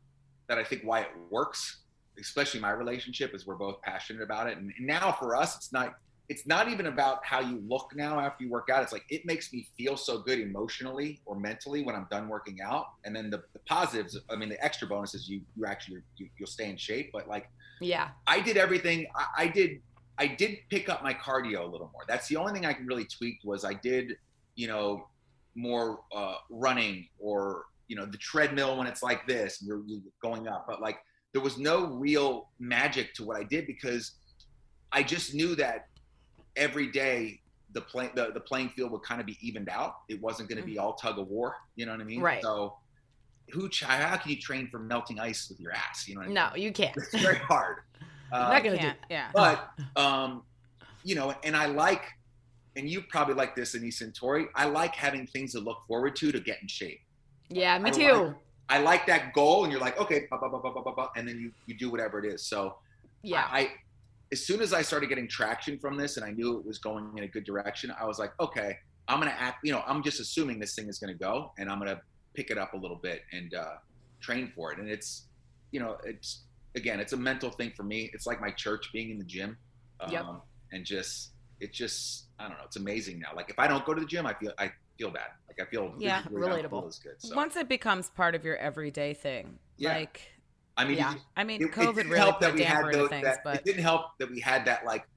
that I think why it works, especially my relationship, is we're both passionate about it. And now for us, it's not it's not even about how you look now after you work out. It's like it makes me feel so good emotionally or mentally when I'm done working out. And then the, the positives, I mean, the extra bonuses, you you actually you, you'll stay in shape. But like Yeah. I did everything. I, I did. I did pick up my cardio a little more. That's the only thing I can really tweaked was I did, you know, more uh, running or you know the treadmill when it's like this and you're, you're going up. But like there was no real magic to what I did because I just knew that every day the play the, the playing field would kind of be evened out. It wasn't going to be all tug of war. You know what I mean? Right. So who? How can you train for melting ice with your ass? You know? What I mean? No, you can't. It's very hard. Uh, not gonna do Can't, yeah. but um, you know, and I like, and you probably like this, Aneesa and Tori. I like having things to look forward to to get in shape. Yeah, me I too. like- I like that goal, and you're like, okay, ba, ba, ba, ba, ba, ba, ba, and then you you do whatever it is. So Yeah. I, I as soon as I started getting traction from this, and I knew it was going in a good direction, I was like, okay, I'm gonna act. You know, I'm just assuming this thing is gonna go, and I'm gonna pick it up a little bit and uh, train for it. And it's, you know, it's again, it's a mental thing for me. It's like my church being in the gym, um, Yep. and just it just I don't know. It's amazing now. Like if I don't go to the gym, I feel I feel bad. Like I feel Yeah, physically relatable. feel good. So. Once it becomes part of your everyday thing, Yeah. like, I mean, Yeah. you- I mean, it, it COVID didn't really help put that we had those, things, that, but it didn't help that we had that like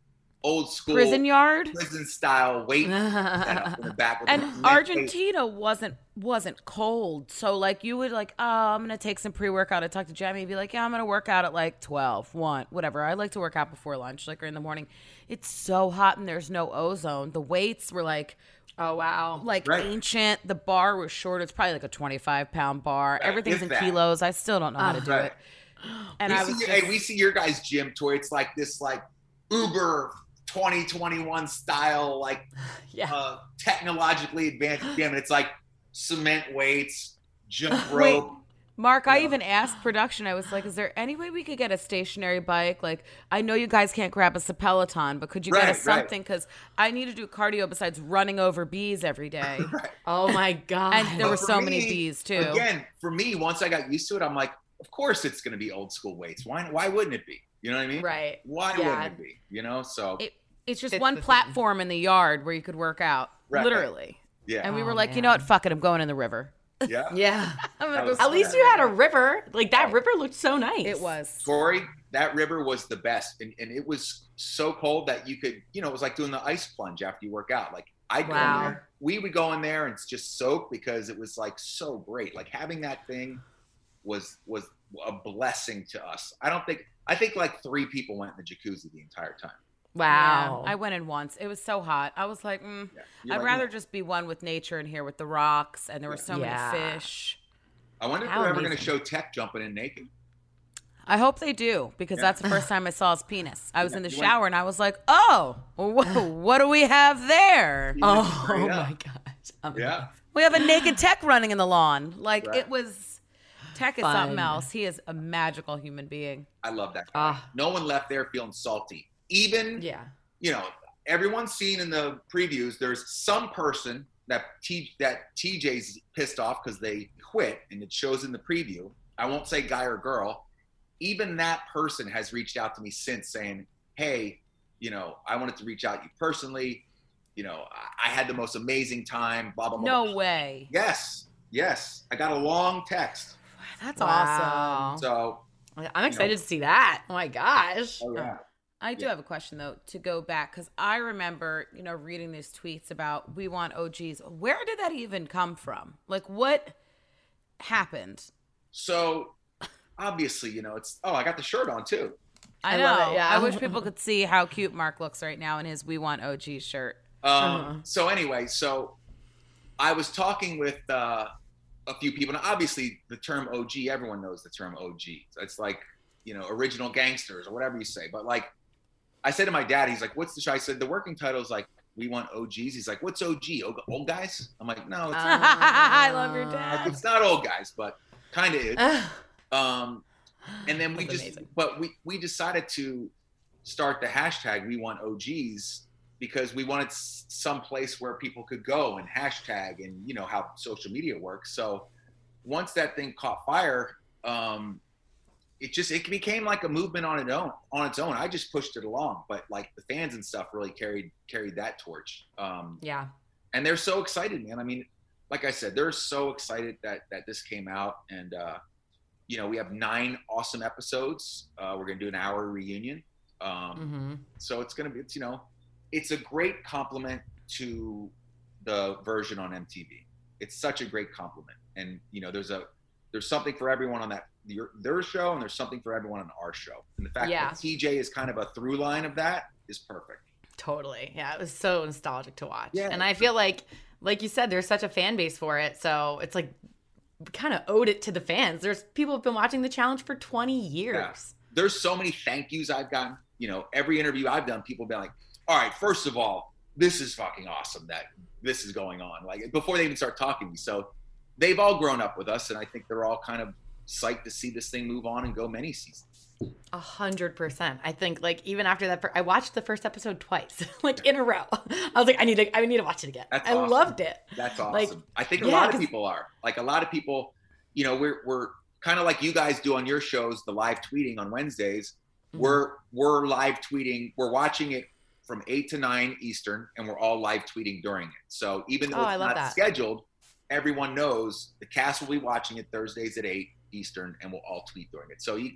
old school prison yard. prison style weight in the back with And the cement Argentina wasn't wasn't cold, so like you would like, oh, I'm gonna take some pre workout. I talk to Jamie, be like, yeah, I'm gonna work out at like 12, 1, whatever. I like to work out before lunch, like or in the morning. It's so hot and there's no ozone. The weights were like Oh wow. like Right. ancient. The bar was short. It's probably like a 25 pound bar. Right, Everything's if in that. kilos. I still don't know how to do Right. it. And we I see, was your- just, hey, we see your guys' gym tour. It's like this like Uber 2021 style, like Yeah. uh, technologically advanced gym. And it's like cement weights, jump Wait. rope. Mark, I even asked production. I was like, "Is there any way we could get a stationary bike? Like, I know you guys can't grab us a Peloton, but could you get us something? Because I need to do cardio besides running over bees every day." Oh my god. And there But were for so many bees too. Again, for me, once I got used to it, I'm like, of course it's going to be old school weights. Why? Why wouldn't it be? You know what I mean? right. Why Yeah. wouldn't it be? You know? So It, it's just It's one the thing. platform in the yard where you could work out, Right. literally. yeah, And we oh, were Oh, like, you know what? Fuck it. I'm going in the river. Yeah. Yeah. I'm gonna go At least you had a river. river. Like that river looked so nice. It was. Tori, that river was the best, and, and it was so cold that you could, you know, it was like doing the ice plunge after you work out. Like I go Wow. in there, we would go in there and just soak because it was like so great. Like having that thing was was a blessing to us. I don't think I think like three people went in the jacuzzi the entire time. Wow. Yeah, I went in once. It was so hot. I was like, mm, You're I'd like, rather yeah. just be one with nature and here with the rocks, and there were so Yeah. many fish. I wonder if How they're ever going to show Tek jumping in naked. I hope they do because Yeah. that's the first time I saw his penis. I was Yeah, in the you went- shower and I was like, "Oh, wh- what do we have there? Oh Straight my up. gosh. Yeah. We have a naked Tek running in the lawn. Like Right. it was. Tek is something else. He is a magical human being. I love that. Guy. Ah. no one left there feeling salty. Even Yeah. you know, everyone's seen in the previews. There's some person that T that TJ's pissed off because they quit, and it shows in the preview. I won't say guy or girl. Even that person has reached out to me since saying, "Hey, you know, I wanted to reach out to you personally. You know, I, I had the most amazing time." Blah blah blah. No way. Yes, yes. I got a long text. That's Wow. awesome. So, I'm excited to see that. Oh my gosh. oh yeah. I do Yeah. have a question though to go back because I remember, you know, reading these tweets about we want OGs. Where did that even come from? Like, what happened? So, obviously, you know, it's. Oh, I got the shirt on too. I, I know. love yeah. I wish people could see how cute Mark looks right now in his "We Want OG" shirt. Um, Uh-huh. So anyway, so I was talking with uh, a few people. Now, obviously, the term OG, everyone knows the term OG. It's like you know, original gangsters or whatever you say. But like, I said to my dad, he's like, "What's the show?" I said, "The working title is like." We want OGs. He's like, "What's OG? Old, guys?" I'm like, "No, it's, I love your like, dad. it's not old guys, but kind of is." Um, and then we That's just, amazing. but we we decided to start the hashtag We Want OGs because we wanted some place where people could go and hashtag and you know how social media works. So once that thing caught fire, um, it just it became like a movement on its own. On its own, I just pushed it along, but like the fans and stuff really carried carried that torch. Um, Yeah. and they're so excited, man. I mean, like I said, they're so excited that that this came out, and uh, you know, we have nine awesome episodes. Uh, we're gonna do an hour reunion, um, Mm-hmm. so it's gonna be, it's you know, it's a great compliment to the version on MTV. It's such a great compliment, and you know, there's a there's something for everyone on that your, their show, and there's something for everyone on our show. And the fact Yeah. that TJ is kind of a through line of that is perfect. Totally. Yeah, it was so nostalgic to watch. Yeah. And I feel like like you said there's such a fan base for it. So it's like kind of owed it to the fans. There's people have been watching the challenge for 20 years. there's so many thank yous I've gotten. You know, every interview I've done, people have been like, all right, first of all, this is fucking awesome that this is going on. Like before they even start talking to me. So they've all grown up with us and I think they're all kind of psyched to see this thing move on and go many seasons. A hundred percent. I think like even after that, I watched the first episode twice, like in a row. I was like, I need to, I need to watch it again. That's I awesome. loved it. That's awesome. Like, I think a yeah, lot of 'cause- people are. Like a lot of people, you know, we're we're kind of like you guys do on your shows, the live tweeting on Wednesdays. Mhm. We're we're live tweeting. We're watching it from eight to nine Eastern, and we're all live tweeting during it. So even though Oh, it's not that. scheduled, everyone knows the cast will be watching it Thursdays at eight Eastern, and we'll all tweet during it. So you,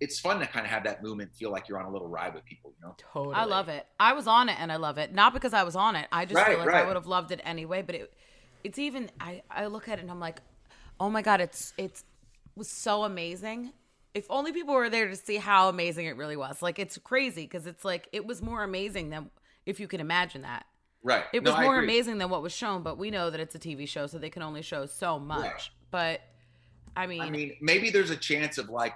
it's fun to kind of have that movement, feel like you're on a little ride with people. You know. Totally. I love it. I was on it and I love it. Not because I was on it. I just Right, feel like I would have loved it anyway. But it, it's even. I I look at it and I'm like, oh my god, it's it's was so amazing. If only people were there to see how amazing it really was. Like it's crazy because it's like it was more amazing than if you can imagine that. Right. It was I more amazing than what was shown, but we know that it's a TV show, so they can only show so much. Right. But I mean, I mean, maybe there's a chance of like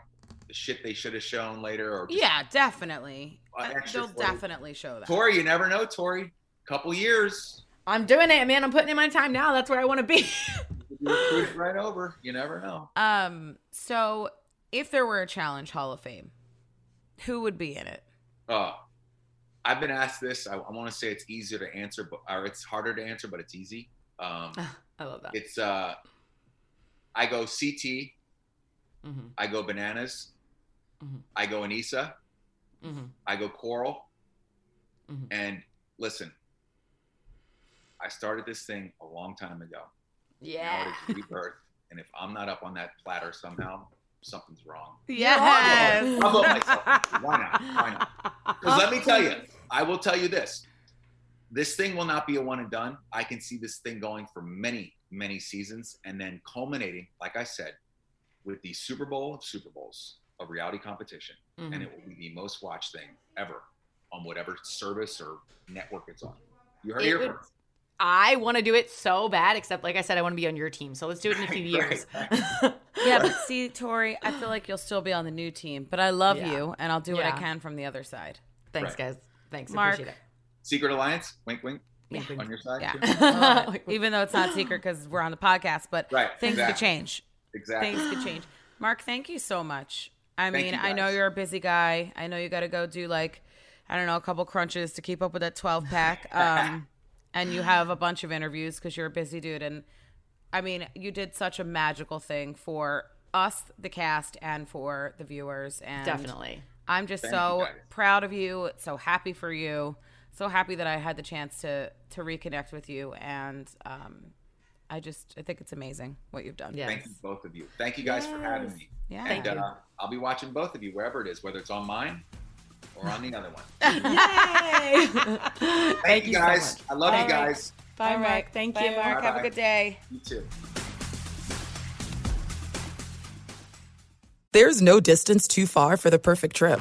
the shit they should have shown later, or yeah, definitely. Uh, They'll definitely show that. Tori, you never know, Tori. Couple years, I'm doing it, man. I'm putting in my time now. That's where I want to be. right over. You never know. Um, so if there were a challenge Hall of Fame, who would be in it? Uh, I've been asked this. I, I want to say it's easier to answer, but or it's harder to answer, but it's easy. Um, I love that. it's uh, I go CT, Mhm. I go bananas, Mhm. I go Aneesa, Mhm. I go Coral, Mhm. and listen. I started this thing a long time ago. Yeah. Now it is rebirth, and if I'm not up on that platter somehow, something's wrong. Yes. I'll vote myself. Why not? Why not? Because let me tell you, I will tell you this: this thing will not be a one and done. I can see this thing going for many, many seasons, and then culminating, like I said, with the Super Bowl of Super Bowls of reality competition, Mhm. and it will be the most watched thing ever on whatever service or network it's on. You heard it It here would- first. I want to do it so bad, except like I said, I want to be on your team. So let's do it in a few years. Yeah, but see, Tori, I feel like you'll still be on the new team, but I love Yeah. you, and I'll do what I can from the other side. Thanks, Right. guys. Thanks. Mark. Appreciate it. Secret Alliance, wink, wink, Wink, wink. on your side. Yeah, too? I love it. even though it's not secret because we're on the podcast, but Right, things could change. exactly. Things could change. Mark, thank you so much. I Thank mean, I know you're a busy guy. I know you got to go do like, I don't know, a couple crunches to keep up with that 12 pack. Um, and you have a bunch of interviews because you're a busy dude. And I mean, you did such a magical thing for us, the cast, and for the viewers. And Definitely. I'm just Thank so proud of you, so happy for you, so happy that I had the chance to to reconnect with you, and um, I just I think it's amazing what you've done. Yes. Thank you, both of you. Thank you guys for having me. Yeah. And Thank you. uh, I'll be watching both of you wherever it is, whether it's on mine or on the other one. Yay! Thank, you you so guys. much. I love All you guys. Bye, Bye, Mark. Thank Bye, you. Mark. Have a good day. You too. There's no distance too far for the perfect trip.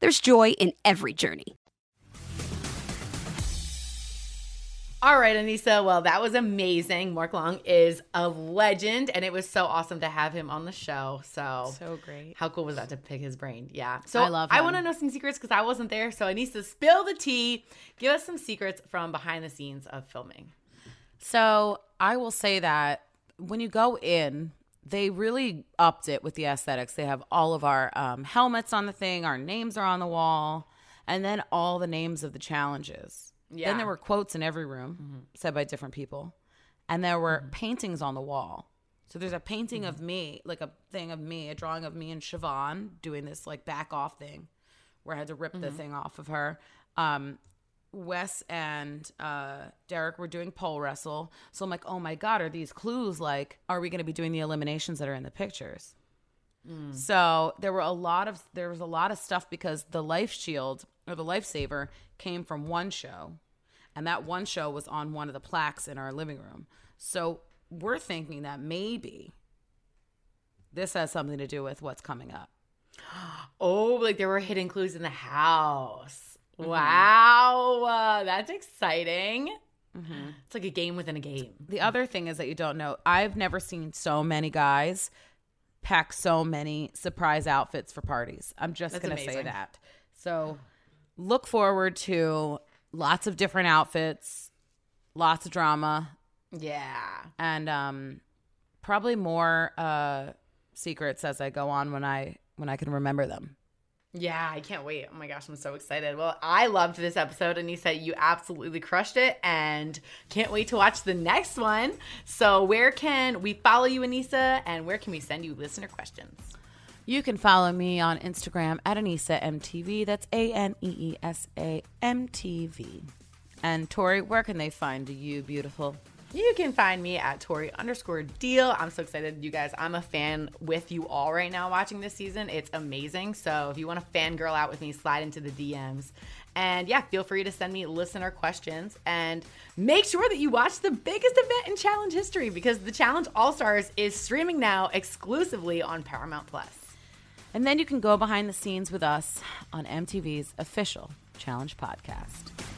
there's joy in every journey. All right, Aneesa. Well, that was amazing. Mark Long is a legend, and it was so awesome to have him on the show. So, So great. how cool was that to pick his brain? Yeah. So I love I want to know some secrets because I wasn't there. So Aneesa, spill the tea. Give us some secrets from behind the scenes of filming. So I will say that when you go in, they really upped it with the aesthetics. They have all of our um, helmets on the thing, our names are on the wall, and then all the names of the challenges. Yeah. Then there were quotes in every room said by different people, and there were Mm-hmm. paintings on the wall. So there's a painting of me, like a thing of me, a drawing of me and Siobhan doing this like back off thing, where I had to rip the Mhm. thing off of her. Um, Wes and uh, Derek were doing pole wrestle. So I'm like, oh my God, are these clues like, are we going to be doing the eliminations that are in the pictures? So there were a lot of there was a lot of stuff because the life shield or the lifesaver came from one show, and that one show was on one of the plaques in our living room. So we're thinking that maybe this has something to do with what's coming up. Oh, like there were hidden clues in the house. Mm-hmm. Wow, uh, that's exciting. It's like a game within a game. The other thing is that you don't know. I've never seen so many guys pack so many surprise outfits for parties. I'm just That's to say that. So look forward to lots of different outfits, lots of drama, Yeah. and um probably more uh secrets as I go on when I when I can remember them. Yeah, I can't wait. Oh my gosh, I'm so excited. Well, I loved this episode. Aneesa, you absolutely crushed it and can't wait to watch the next one. So, where can we follow you, Aneesa, and where can we send you listener questions? You can follow me on Instagram at Aneesa MTV. That's A N E E S A M T V. And Tori, where can they find you, beautiful? You can find me at Tori underscore deal. I'm so excited, you guys. I'm a fan with you all right now watching this season. It's amazing. So if you want to fangirl out with me, slide into the DMs. And yeah, feel free to send me listener questions and make sure that you watch the biggest event in challenge history because the Challenge All Stars is streaming now exclusively on Paramount Plus. And then you can go behind the scenes with us on MTV's official Challenge podcast.